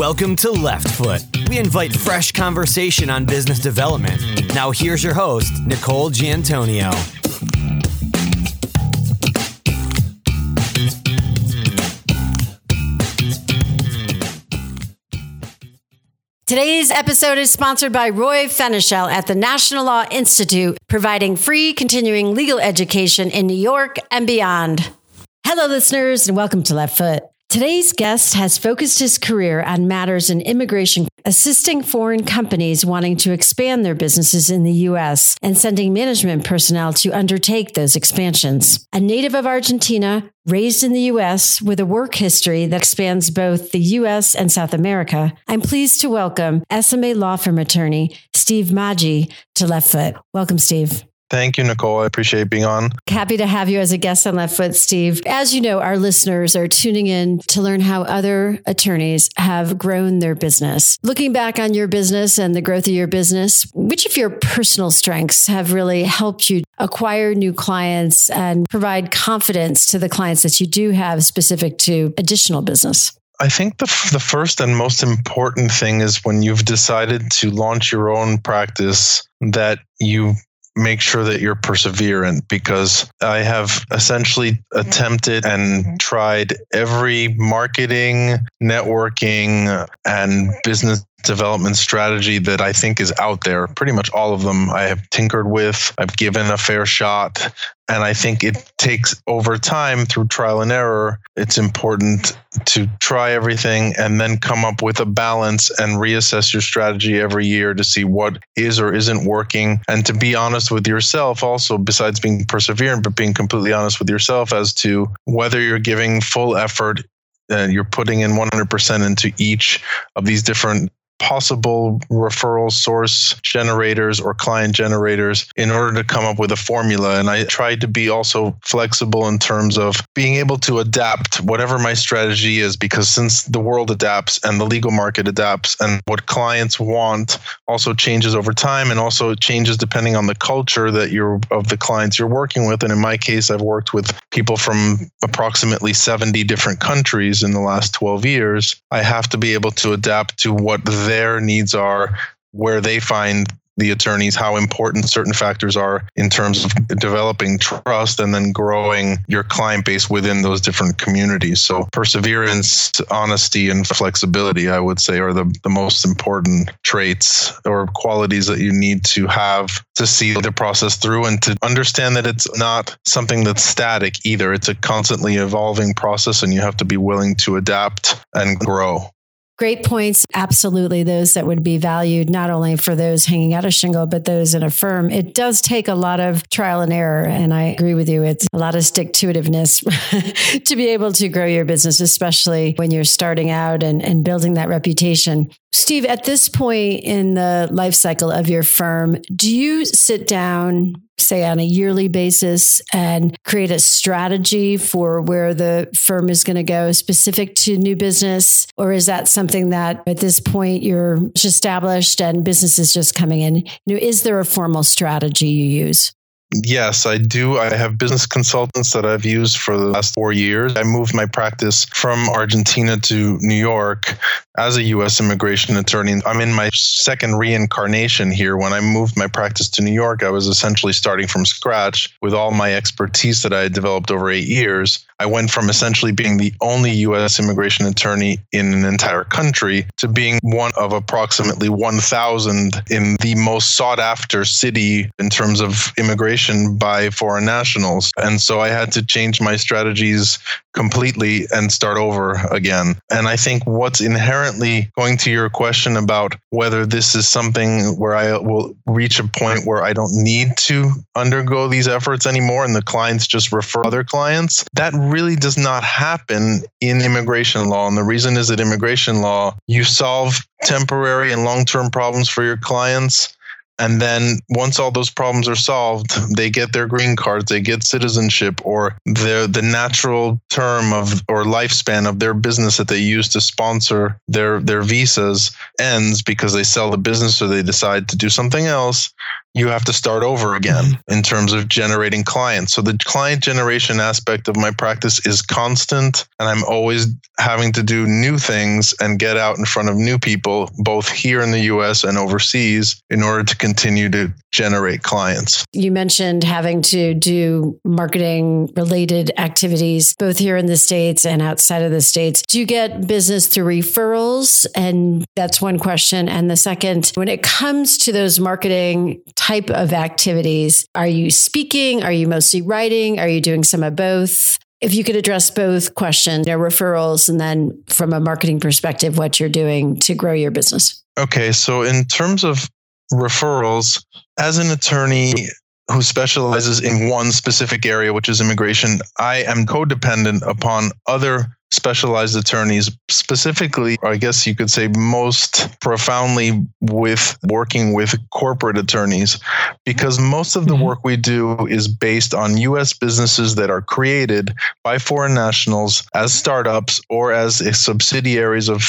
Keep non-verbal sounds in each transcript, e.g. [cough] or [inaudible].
Welcome to Left Foot. We invite fresh conversation on business development. Now, here's your host, Nicole Giantonio. Today's episode is sponsored by Roy Fenichel at the National Law Institute, providing free continuing legal education in New York and beyond. Hello, listeners, and welcome to Left Foot. Today's guest has focused his career on matters in immigration, assisting foreign companies wanting to expand their businesses in the U.S. and sending management personnel to undertake those expansions. A native of Argentina, raised in the U.S. with a work history that spans both the U.S. and South America, I'm pleased to welcome SMA law firm attorney Steve Maggi to Left Foot. Welcome, Steve. Thank you, Nicole. I appreciate being on. Happy to have you as a guest on Left Foot, Steve. As you know, our listeners are tuning in to learn how other attorneys have grown their business. Looking back on your business and the growth of your business, which of your personal strengths have really helped you acquire new clients and provide confidence to the clients that you do have specific to additional business? I think the, the first and most important thing is when you've decided to launch your own practice that you make sure that you're perseverant because I have essentially attempted and mm-hmm. tried every marketing, networking, and business development strategy that I think is out there. Pretty much all of them I have tinkered with, I've given a fair shot. And I think it takes over time through trial and error. It's important to try everything and then come up with a balance and reassess your strategy every year to see what is or isn't working. And to be honest with yourself, also, besides being perseverant, but being completely honest with yourself as to whether you're giving full effort and you're putting in 100% into each of these different possible referral source generators or client generators in order to come up with a formula. And I tried to be also flexible in terms of being able to adapt whatever my strategy is, because since the world adapts and the legal market adapts and what clients want also changes over time and also changes depending on the culture that you're of the clients you're working with. And in my case, I've worked with people from approximately 70 different countries in the last 12 years. I have to be able to adapt to what their needs are, where they find the attorneys how important certain factors are in terms of developing trust and then growing your client base within those different communities. So perseverance, honesty, and flexibility, I would say, are the, the most important traits or qualities that you need to have to see the process through and to understand that it's not something that's static either. It's a constantly evolving process and you have to be willing to adapt and grow. Great points. Absolutely. Those that would be valued not only for those hanging out a shingle, but those in a firm. It does take a lot of trial and error. And I agree with you. It's a lot of stick to itiveness [laughs] to be able to grow your business, especially when you're starting out and, and building that reputation. Steve, at this point in the life cycle of your firm, do you sit down say on a yearly basis and create a strategy for where the firm is going to go specific to new business? Or is that something that at this point you're established and business is just coming in? You know, is there a formal strategy you use? Yes, I do. I have business consultants that I've used for the last four years. I moved my practice from Argentina to New York as a U.S. immigration attorney. I'm in my second reincarnation here. When I moved my practice to New York, I was essentially starting from scratch with all my expertise that I had developed over eight years. I went from essentially being the only US immigration attorney in an entire country to being one of approximately 1,000 in the most sought after city in terms of immigration by foreign nationals. And so I had to change my strategies completely and start over again. And I think what's inherently going to your question about whether this is something where I will reach a point where I don't need to undergo these efforts anymore and the clients just refer other clients, that really does not happen in immigration law. And the reason is that immigration law, you solve temporary and long term problems for your clients and then once all those problems are solved, they get their green cards, they get citizenship, or the the natural term of or lifespan of their business that they use to sponsor their their visas ends because they sell the business or they decide to do something else. You have to start over again mm-hmm. in terms of generating clients. So the client generation aspect of my practice is constant and I'm always having to do new things and get out in front of new people both here in the US and overseas in order to continue to generate clients. You mentioned having to do marketing related activities both here in the states and outside of the states. Do you get business through referrals and that's one question and the second when it comes to those marketing type of activities? Are you speaking? Are you mostly writing? Are you doing some of both? If you could address both questions, you referrals, and then from a marketing perspective, what you're doing to grow your business. Okay. So, in terms of referrals, as an attorney, who specializes in one specific area, which is immigration, I am codependent upon other specialized attorneys, specifically, I guess you could say most profoundly with working with corporate attorneys, because most of the mm-hmm. work we do is based on US businesses that are created by foreign nationals as startups or as subsidiaries of,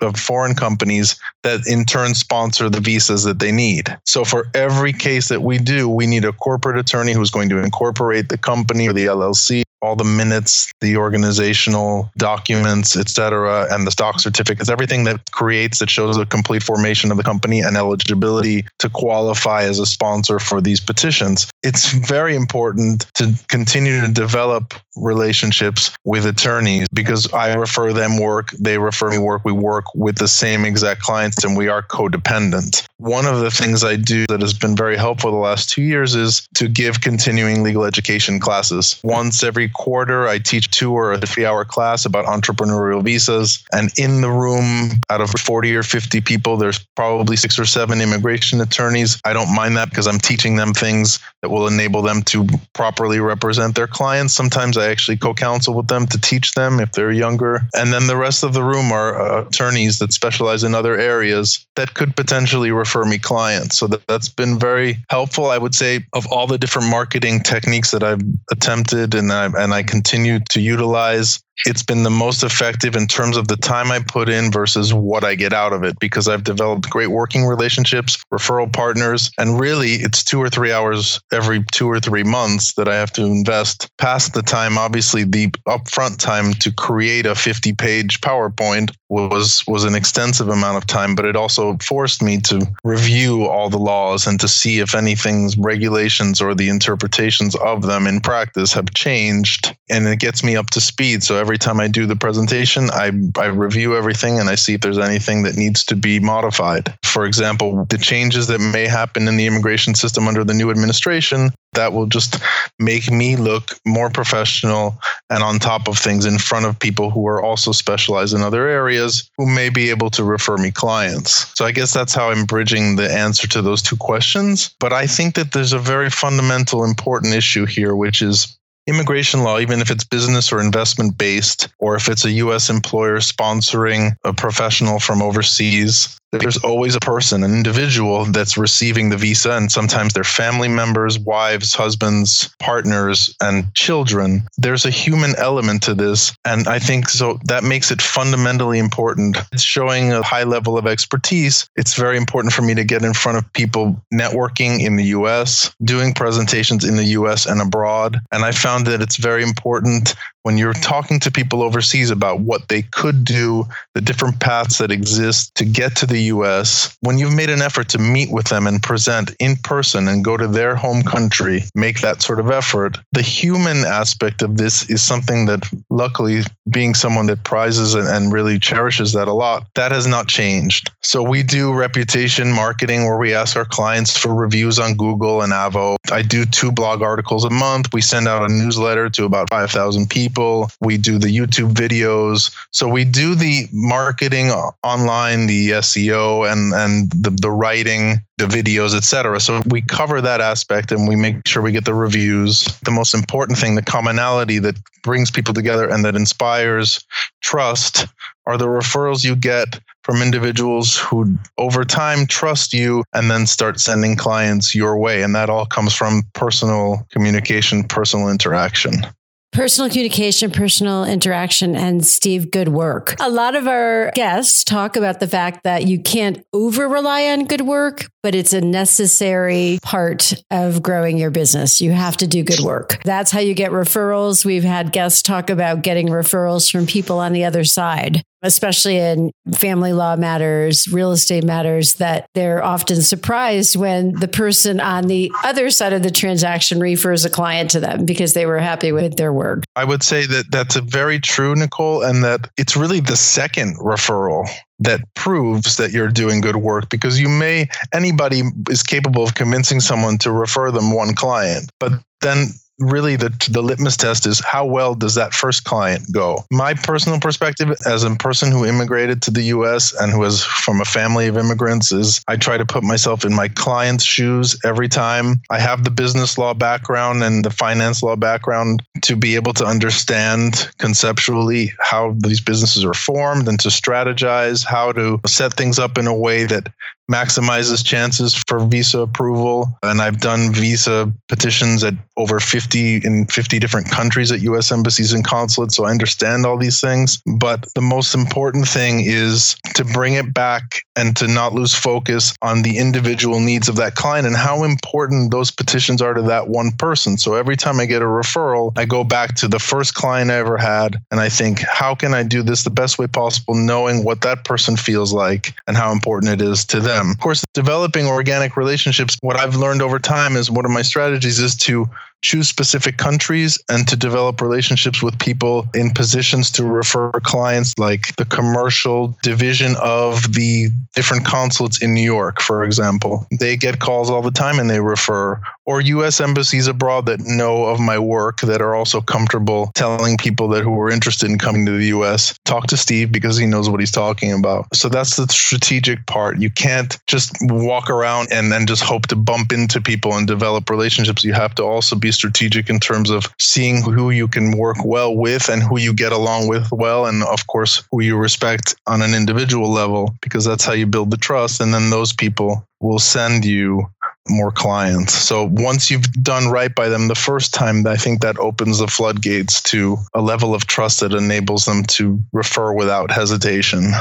of foreign companies that in turn sponsor the visas that they need. So for every case that we do, we need a corporate attorney who's going to incorporate the company or the LLC all the minutes, the organizational documents, etc., and the stock certificates, everything that creates that shows the complete formation of the company and eligibility to qualify as a sponsor for these petitions. It's very important to continue to develop relationships with attorneys because I refer them work, they refer me work, we work with the same exact clients and we are codependent. One of the things I do that has been very helpful the last two years is to give continuing legal education classes. Once every quarter, I teach two or a three hour class about entrepreneurial visas. And in the room, out of 40 or 50 people, there's probably six or seven immigration attorneys. I don't mind that because I'm teaching them things that will enable them to properly represent their clients. Sometimes I actually co counsel with them to teach them if they're younger. And then the rest of the room are uh, attorneys that specialize in other areas that could potentially refer me clients. So that, that's been very helpful. I would say of all the different marketing techniques that I've attempted and I, and I continue to utilize, it's been the most effective in terms of the time I put in versus what I get out of it because I've developed great working relationships, referral partners, and really it's two or three hours every two or three months that I have to invest past the time. Obviously, the upfront time to create a 50 page PowerPoint was was an extensive amount of time, but it also forced me to review all the laws and to see if anything's regulations or the interpretations of them in practice have changed. And it gets me up to speed. So every time I do the presentation, I, I review everything and I see if there's anything that needs to be modified. For example, the changes that may happen in the immigration system under the new administration, that will just make me look more professional and on top of things in front of people who are also specialized in other areas who may be able to refer me clients. So I guess that's how I'm bridging the answer to those two questions. But I think that there's a very fundamental important issue here, which is immigration law, even if it's business or investment based, or if it's a US employer sponsoring a professional from overseas, there's always a person, an individual that's receiving the visa, and sometimes their family members, wives, husbands, partners, and children. There's a human element to this. And I think so that makes it fundamentally important. It's showing a high level of expertise. It's very important for me to get in front of people networking in the US, doing presentations in the US and abroad. And I found that it's very important when you're talking to people overseas about what they could do, the different paths that exist to get to the US, when you've made an effort to meet with them and present in person and go to their home country, make that sort of effort, the human aspect of this is something that, luckily, being someone that prizes and really cherishes that a lot, that has not changed. So we do reputation marketing where we ask our clients for reviews on Google and Avvo. I do two blog articles a month. We send out a newsletter to about 5,000 people people. We do the YouTube videos. So we do the marketing online, the SEO and, and the, the writing, the videos, etc. So we cover that aspect and we make sure we get the reviews. The most important thing, the commonality that brings people together and that inspires trust are the referrals you get from individuals who over time trust you and then start sending clients your way. And that all comes from personal communication, personal interaction. Personal communication, personal interaction, and Steve, good work. A lot of our guests talk about the fact that you can't over rely on good work, but it's a necessary part of growing your business. You have to do good work. That's how you get referrals. We've had guests talk about getting referrals from people on the other side especially in family law matters, real estate matters, that they're often surprised when the person on the other side of the transaction refers a client to them because they were happy with their work. I would say that that's a very true, Nicole, and that it's really the second referral that proves that you're doing good work because you may anybody is capable of convincing someone to refer them one client but then really the the litmus test is how well does that first client go? My personal perspective as a person who immigrated to the US and who is from a family of immigrants is I try to put myself in my client's shoes every time. I have the business law background and the finance law background to be able to understand conceptually how these businesses are formed and to strategize how to set things up in a way that maximizes chances for visa approval. And I've done visa petitions at over 50 in 50 different countries at US embassies and consulates. So I understand all these things. But the most important thing is to bring it back and to not lose focus on the individual needs of that client and how important those petitions are to that one person. So every time I get a referral, I go back to the first client I ever had and I think, how can I do this the best way possible, knowing what that person feels like and how important it is to them? Them. Of course, developing organic relationships, what I've learned over time is one of my strategies is to choose specific countries and to develop relationships with people in positions to refer clients, like the commercial division of the different consulates in New York, for example. They get calls all the time and they refer, or US embassies abroad that know of my work that are also comfortable telling people that who are interested in coming to the US, talk to Steve because he knows what he's talking about. So that's the strategic part. You can't just walk around and then just hope to bump into people and develop relationships. You have to also be strategic in terms of seeing who you can work well with and who you get along with well. And of course, who you respect on an individual level, because that's how you build the trust. And then those people will send you more clients. So once you've done right by them the first time, I think that opens the floodgates to a level of trust that enables them to refer without hesitation.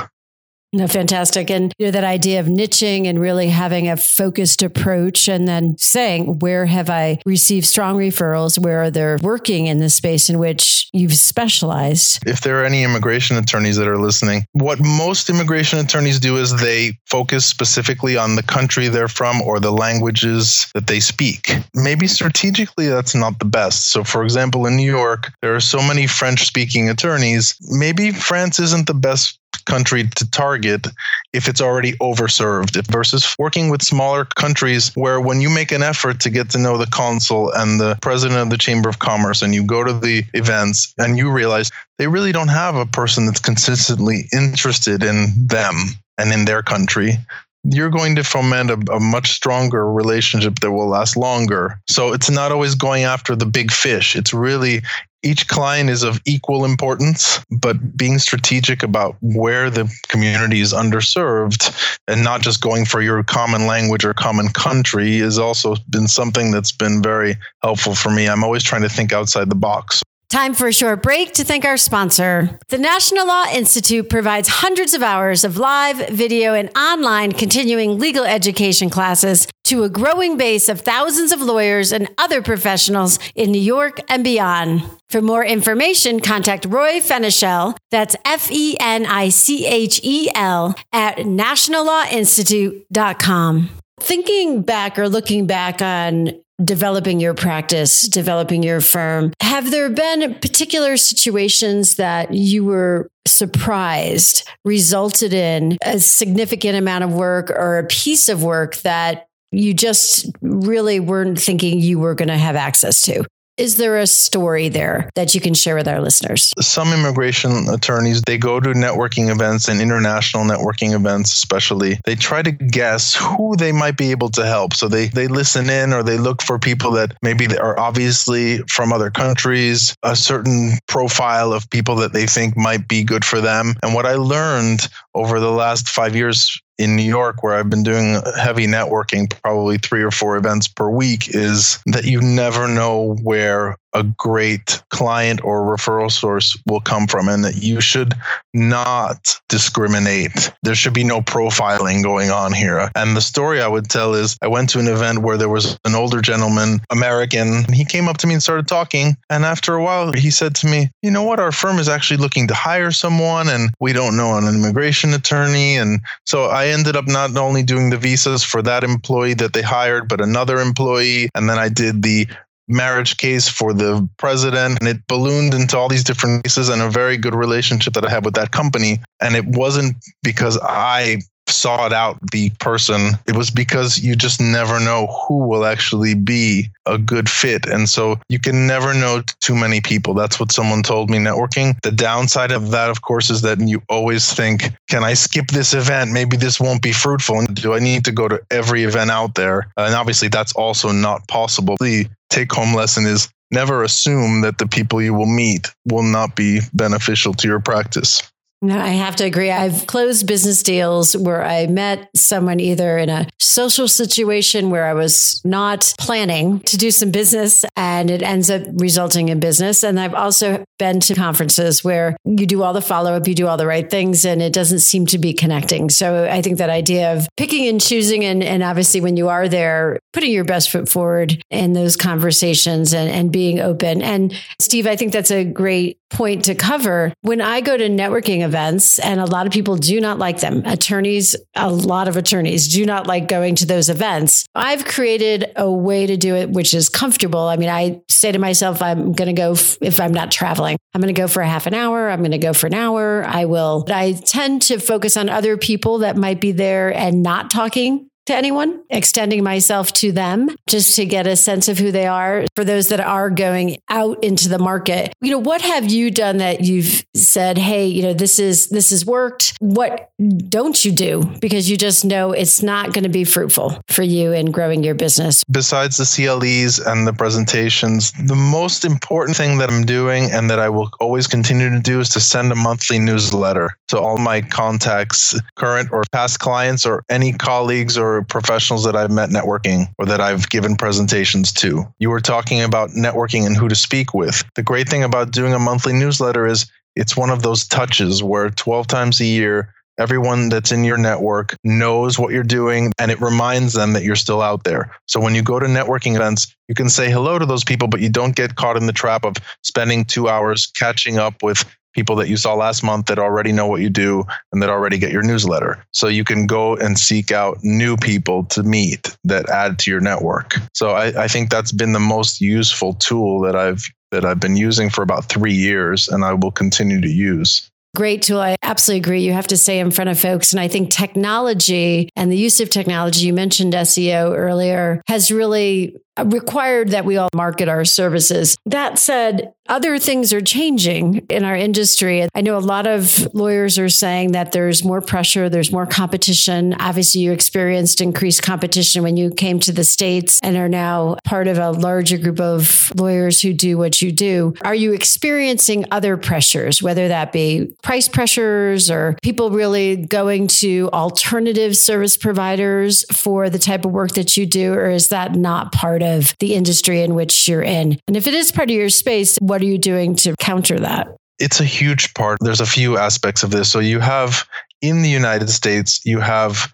No, fantastic. And you know, that idea of niching and really having a focused approach and then saying, where have I received strong referrals? Where are they working in the space in which you've specialized? If there are any immigration attorneys that are listening, what most immigration attorneys do is they focus specifically on the country they're from or the languages that they speak. Maybe strategically that's not the best. So for example, in New York, there are so many French speaking attorneys. Maybe France isn't the best country to target if it's already overserved versus working with smaller countries where when you make an effort to get to know the consul and the president of the chamber of commerce and you go to the events and you realize they really don't have a person that's consistently interested in them and in their country you're going to foment a, a, much stronger relationship that will last longer. So it's not always going after the big fish. It's really each client is of equal importance, but being strategic about where the community is underserved and not just going for your common language or common country has also been something that's been very helpful for me. I'm always trying to think outside the box. Time for a short break to thank our sponsor. The National Law Institute provides hundreds of hours of live, video, and online continuing legal education classes to a growing base of thousands of lawyers and other professionals in New York and beyond. For more information, contact Roy Fenichel, that's F E N I C H E L, at nationallawinstitute.com. Thinking back or looking back on developing your practice, developing your firm. Have there been particular situations that you were surprised resulted in a significant amount of work or a piece of work that you just really weren't thinking you were going to have access to? Is there a story there that you can share with our listeners? Some immigration attorneys, they go to networking events and international networking events, especially. They try to guess who they might be able to help. So they, they listen in or they look for people that maybe are obviously from other countries, a certain profile of people that they think might be good for them. And what I learned over the last five years in New York, where I've been doing heavy networking, probably three or four events per week, is that you never know where a great client or referral source will come from, and that you should not discriminate. There should be no profiling going on here. And the story I would tell is I went to an event where there was an older gentleman, American, and he came up to me and started talking. And after a while, he said to me, You know what? Our firm is actually looking to hire someone, and we don't know an immigration attorney. And so I ended up not only doing the visas for that employee that they hired, but another employee. And then I did the marriage case for the president and it ballooned into all these different cases and a very good relationship that I had with that company. And it wasn't because I sought out the person. It was because you just never know who will actually be a good fit. And so you can never know too many people. That's what someone told me networking. The downside of that, of course, is that you always think, can I skip this event? Maybe this won't be fruitful. And do I need to go to every event out there? And obviously, that's also not possible. The take home lesson is never assume that the people you will meet will not be beneficial to your practice. No, I have to agree. I've closed business deals where I met someone either in a social situation where I was not planning to do some business and it ends up resulting in business. And I've also been to conferences where you do all the follow up, you do all the right things, and it doesn't seem to be connecting. So I think that idea of picking and choosing, and, and obviously when you are there, putting your best foot forward in those conversations and, and being open. And Steve, I think that's a great point to cover. When I go to networking events, and a lot of people do not like them, attorneys, a lot of attorneys do not like going to those events. I've created a way to do it, which is comfortable. I mean, I say to myself, I'm going to go, f- if I'm not traveling, I'm going to go for a half an hour. I'm going to go for an hour. I will. I tend to focus on other people that might be there and not talking to anyone, extending myself to them just to get a sense of who they are. For those that are going out into the market, you know, what have you done that you've said, hey, you know, this is this has worked. What don't you do because you just know it's not going to be fruitful for you in growing your business? Besides the CLEs and the presentations, the most important thing that I'm doing and that I will always continue to do is to send a monthly newsletter to all my contacts, current or past clients or any colleagues or professionals that I've met networking or that I've given presentations to. You were talking about networking and who to speak with. The great thing about doing a monthly newsletter is it's one of those touches where 12 times a year, everyone that's in your network knows what you're doing and it reminds them that you're still out there. So when you go to networking events, you can say hello to those people, but you don't get caught in the trap of spending two hours catching up with people that you saw last month that already know what you do and that already get your newsletter. So you can go and seek out new people to meet that add to your network. So I, I think that's been the most useful tool that I've that I've been using for about three years and I will continue to use. Great tool. I absolutely agree. You have to stay in front of folks. And I think technology and the use of technology, you mentioned SEO earlier, has really required that we all market our services. That said, other things are changing in our industry. I know a lot of lawyers are saying that there's more pressure, there's more competition. Obviously, you experienced increased competition when you came to the States and are now part of a larger group of lawyers who do what you do. Are you experiencing other pressures, whether that be price pressures or people really going to alternative service providers for the type of work that you do? Or is that not part of the industry in which you're in? And if it is part of your space, what are you doing to counter that? It's a huge part. There's a few aspects of this. So you have in the United States, you have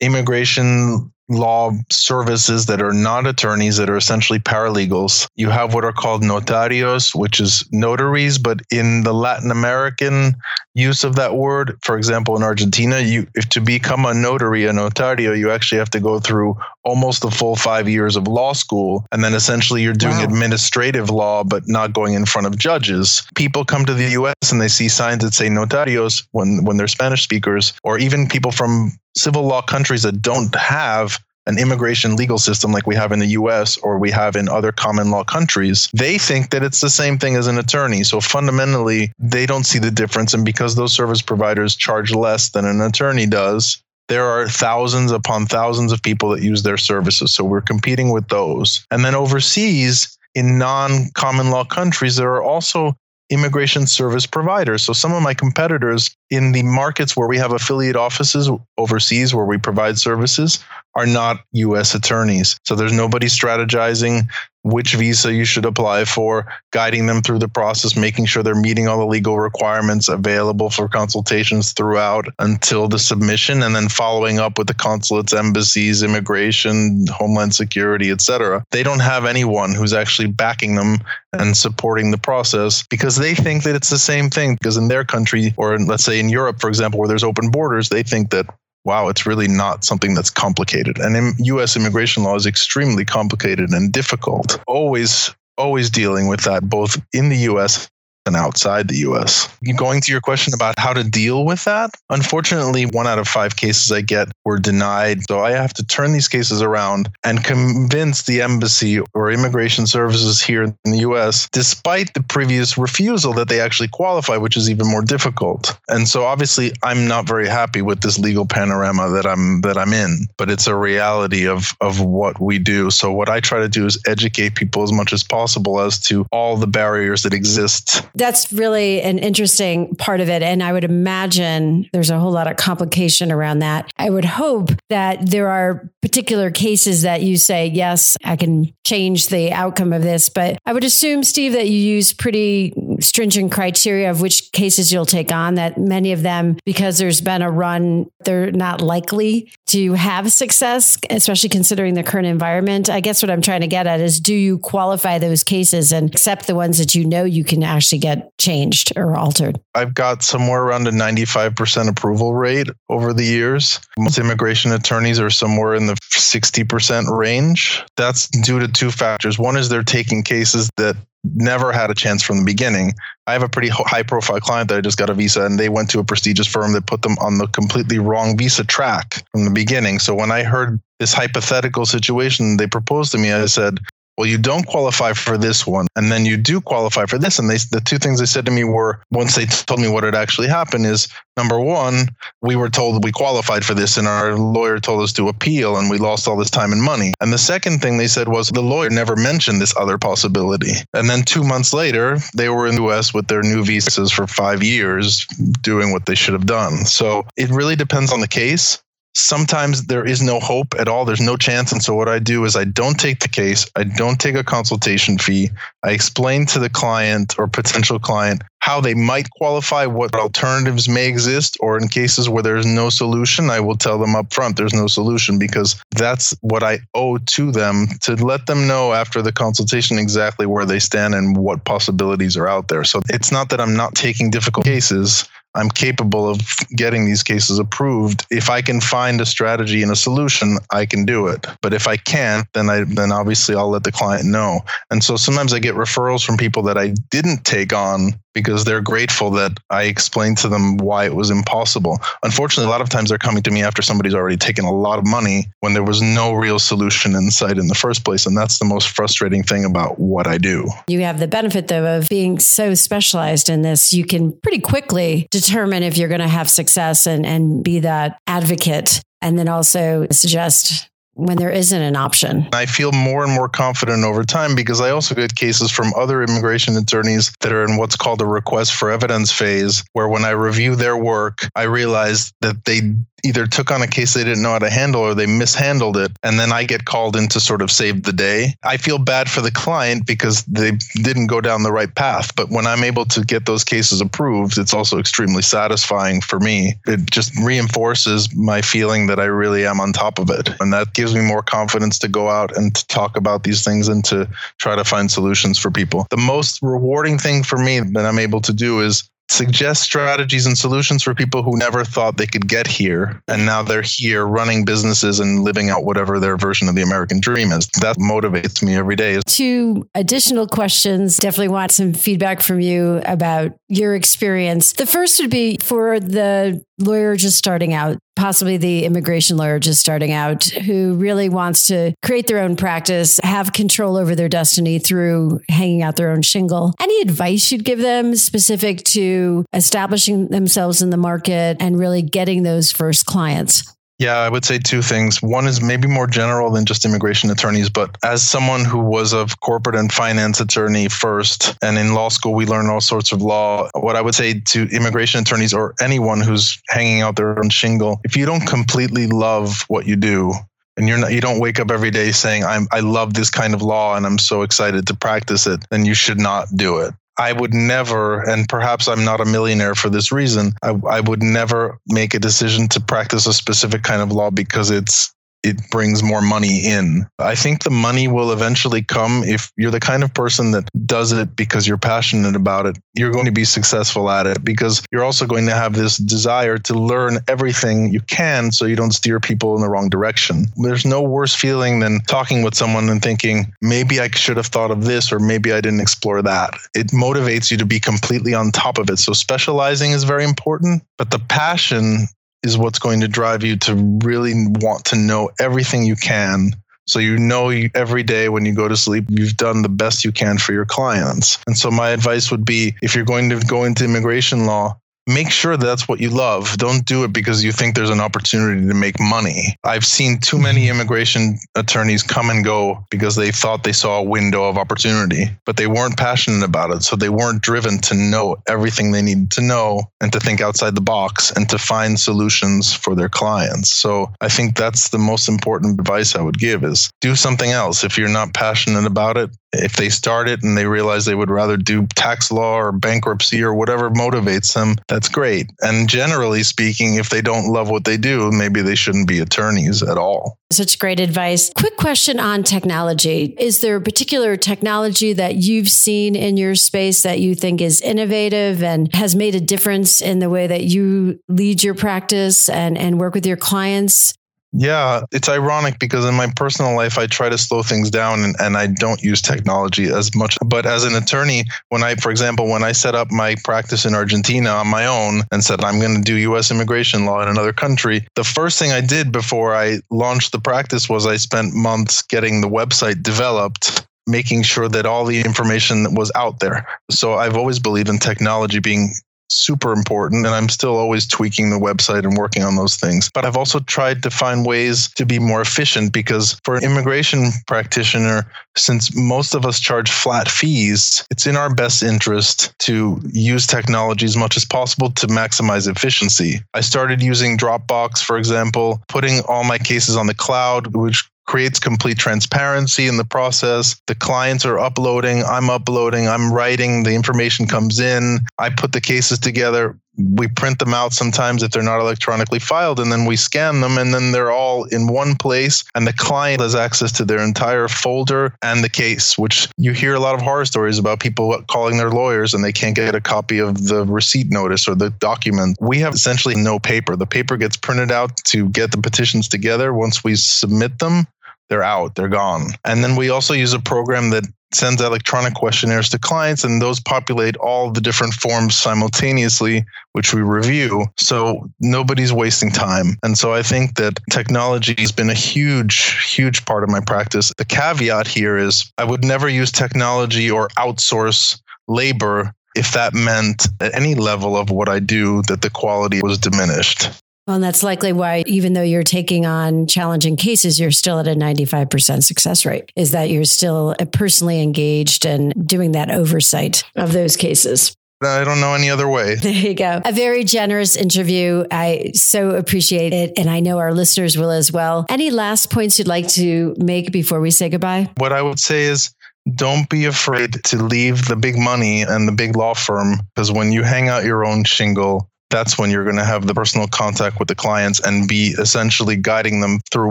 immigration law services that are not attorneys that are essentially paralegals. You have what are called notarios, which is notaries, but in the Latin American use of that word, for example, in Argentina, you if to become a notary, a notario, you actually have to go through almost the full five years of law school, and then essentially you're doing wow. administrative law, but not going in front of judges. People come to the U.S. and they see signs that say notarios when when they're Spanish speakers, or even people from civil law countries that don't have an immigration legal system like we have in the US or we have in other common law countries, they think that it's the same thing as an attorney. So fundamentally, they don't see the difference. And because those service providers charge less than an attorney does, there are thousands upon thousands of people that use their services. So we're competing with those. And then overseas, in non common law countries, there are also immigration service providers. So some of my competitors in the markets where we have affiliate offices overseas where we provide services are not US attorneys. So there's nobody strategizing which visa you should apply for, guiding them through the process, making sure they're meeting all the legal requirements available for consultations throughout until the submission, and then following up with the consulates, embassies, immigration, homeland security, etc. They don't have anyone who's actually backing them and supporting the process because they think that it's the same thing. Because in their country, or let's say in Europe, for example, where there's open borders, they think that wow, it's really not something that's complicated. And US immigration law is extremely complicated and difficult. Always, always dealing with that both in the US and outside the US. Going to your question about how to deal with that, unfortunately, one out of five cases I get were denied. So I have to turn these cases around and convince the embassy or immigration services here in the US, despite the previous refusal, that they actually qualify, which is even more difficult. And so obviously I'm not very happy with this legal panorama that I'm that I'm in, but it's a reality of of what we do. So what I try to do is educate people as much as possible as to all the barriers that exist that's really an interesting part of it. And I would imagine there's a whole lot of complication around that. I would hope that there are particular cases that you say, yes, I can change the outcome of this. But I would assume, Steve, that you use pretty stringent criteria of which cases you'll take on, that many of them, because there's been a run, they're not likely to have success, especially considering the current environment. I guess what I'm trying to get at is do you qualify those cases and accept the ones that you know you can actually get changed or altered? I've got somewhere around a 95% approval rate over the years. Most immigration attorneys are somewhere in the 60% range. That's due to two factors. One is they're taking cases that never had a chance from the beginning. I have a pretty high profile client that I just got a visa and they went to a prestigious firm that put them on the completely wrong visa track from the beginning. So when I heard this hypothetical situation they proposed to me, I said, well, you don't qualify for this one, and then you do qualify for this. And they, the two things they said to me were once they told me what had actually happened is number one, we were told we qualified for this, and our lawyer told us to appeal, and we lost all this time and money. And the second thing they said was the lawyer never mentioned this other possibility. And then two months later, they were in the US with their new visas for five years doing what they should have done. So it really depends on the case sometimes there is no hope at all. There's no chance. And so what I do is I don't take the case. I don't take a consultation fee. I explain to the client or potential client how they might qualify, what alternatives may exist, or in cases where there's no solution, I will tell them up front there's no solution because that's what I owe to them to let them know after the consultation exactly where they stand and what possibilities are out there. So it's not that I'm not taking difficult cases. I'm capable of getting these cases approved. If I can find a strategy and a solution, I can do it. But if I can't, then I then obviously I'll let the client know. And so sometimes I get referrals from people that I didn't take on because they're grateful that I explained to them why it was impossible. Unfortunately, a lot of times they're coming to me after somebody's already taken a lot of money when there was no real solution in sight in the first place. And that's the most frustrating thing about what I do. You have the benefit, though, of being so specialized in this. You can pretty quickly determine if you're going to have success and, and be that advocate and then also suggest when there isn't an option. I feel more and more confident over time because I also get cases from other immigration attorneys that are in what's called a request for evidence phase, where when I review their work, I realize that they either took on a case they didn't know how to handle or they mishandled it. And then I get called in to sort of save the day. I feel bad for the client because they didn't go down the right path. But when I'm able to get those cases approved, it's also extremely satisfying for me. It just reinforces my feeling that I really am on top of it. And that gives me more confidence to go out and to talk about these things and to try to find solutions for people. The most rewarding thing for me that I'm able to do is suggest strategies and solutions for people who never thought they could get here and now they're here running businesses and living out whatever their version of the American dream is. That motivates me every day. Two additional questions. Definitely want some feedback from you about your experience. The first would be for the lawyer just starting out, possibly the immigration lawyer just starting out, who really wants to create their own practice, have control over their destiny through hanging out their own shingle. Any advice you'd give them specific to establishing themselves in the market and really getting those first clients? Yeah, I would say two things. One is maybe more general than just immigration attorneys, but as someone who was a corporate and finance attorney first, and in law school, we learn all sorts of law. What I would say to immigration attorneys or anyone who's hanging out their own shingle, if you don't completely love what you do, and you're not you don't wake up every day saying I'm I love this kind of law and I'm so excited to practice it, then you should not do it. I would never, and perhaps I'm not a millionaire for this reason, I, I would never make a decision to practice a specific kind of law because it's it brings more money in. I think the money will eventually come if you're the kind of person that does it because you're passionate about it. You're going to be successful at it because you're also going to have this desire to learn everything you can so you don't steer people in the wrong direction. There's no worse feeling than talking with someone and thinking, maybe I should have thought of this or maybe I didn't explore that. It motivates you to be completely on top of it. So specializing is very important, but the passion is what's going to drive you to really want to know everything you can. So you know every day when you go to sleep, you've done the best you can for your clients. And so my advice would be if you're going to go into immigration law, make sure that's what you love. Don't do it because you think there's an opportunity to make money. I've seen too many mm-hmm. immigration attorneys come and go because they thought they saw a window of opportunity, but they weren't passionate about it. So they weren't driven to know everything they needed to know and to think outside the box and to find solutions for their clients. So I think that's the most important advice I would give is do something else. If you're not passionate about it, if they start it and they realize they would rather do tax law or bankruptcy or whatever motivates them, that's great. And generally speaking, if they don't love what they do, maybe they shouldn't be attorneys at all. Such great advice. Quick question on technology. Is there a particular technology that you've seen in your space that you think is innovative and has made a difference in the way that you lead your practice and, and work with your clients? Yeah, it's ironic because in my personal life, I try to slow things down and, and I don't use technology as much. But as an attorney, when I, for example, when I set up my practice in Argentina on my own and said, I'm going to do US immigration law in another country, the first thing I did before I launched the practice was I spent months getting the website developed making sure that all the information was out there. So I've always believed in technology being super important and I'm still always tweaking the website and working on those things. But I've also tried to find ways to be more efficient because for an immigration practitioner, since most of us charge flat fees, it's in our best interest to use technology as much as possible to maximize efficiency. I started using Dropbox, for example, putting all my cases on the cloud, which creates complete transparency in the process. The clients are uploading, I'm uploading, I'm writing, the information comes in, I put the cases together. We print them out sometimes if they're not electronically filed, and then we scan them, and then they're all in one place. And the client has access to their entire folder and the case, which you hear a lot of horror stories about people calling their lawyers and they can't get a copy of the receipt notice or the document. We have essentially no paper. The paper gets printed out to get the petitions together. Once we submit them, they're out, they're gone. And then we also use a program that sends electronic questionnaires to clients, and those populate all the different forms simultaneously, which we review. So nobody's wasting time. And so I think that technology has been a huge, huge part of my practice. The caveat here is I would never use technology or outsource labor if that meant at any level of what I do that the quality was diminished. Well, and that's likely why, even though you're taking on challenging cases, you're still at a 95% success rate, is that you're still personally engaged and doing that oversight of those cases. I don't know any other way. [laughs] There you go. A very generous interview. I so appreciate it. And I know our listeners will as well. Any last points you'd like to make before we say goodbye? What I would say is don't be afraid to leave the big money and the big law firm because when you hang out your own shingle, that's when you're going to have the personal contact with the clients and be essentially guiding them through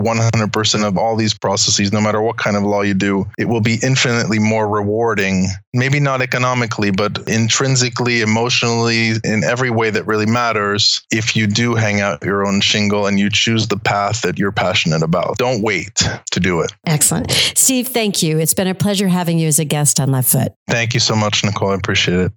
100% of all these processes, no matter what kind of law you do. It will be infinitely more rewarding, maybe not economically, but intrinsically, emotionally, in every way that really matters if you do hang out your own shingle and you choose the path that you're passionate about. Don't wait to do it. Excellent. Steve, thank you. It's been a pleasure having you as a guest on Left Foot. Thank you so much, Nicole. I appreciate it.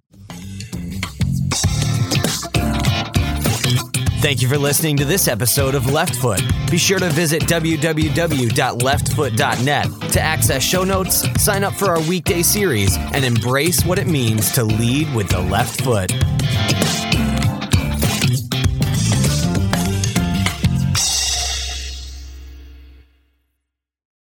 Thank you for listening to this episode of Left Foot. Be sure to visit www.leftfoot.net to access show notes, sign up for our weekday series, and embrace what it means to lead with the left foot.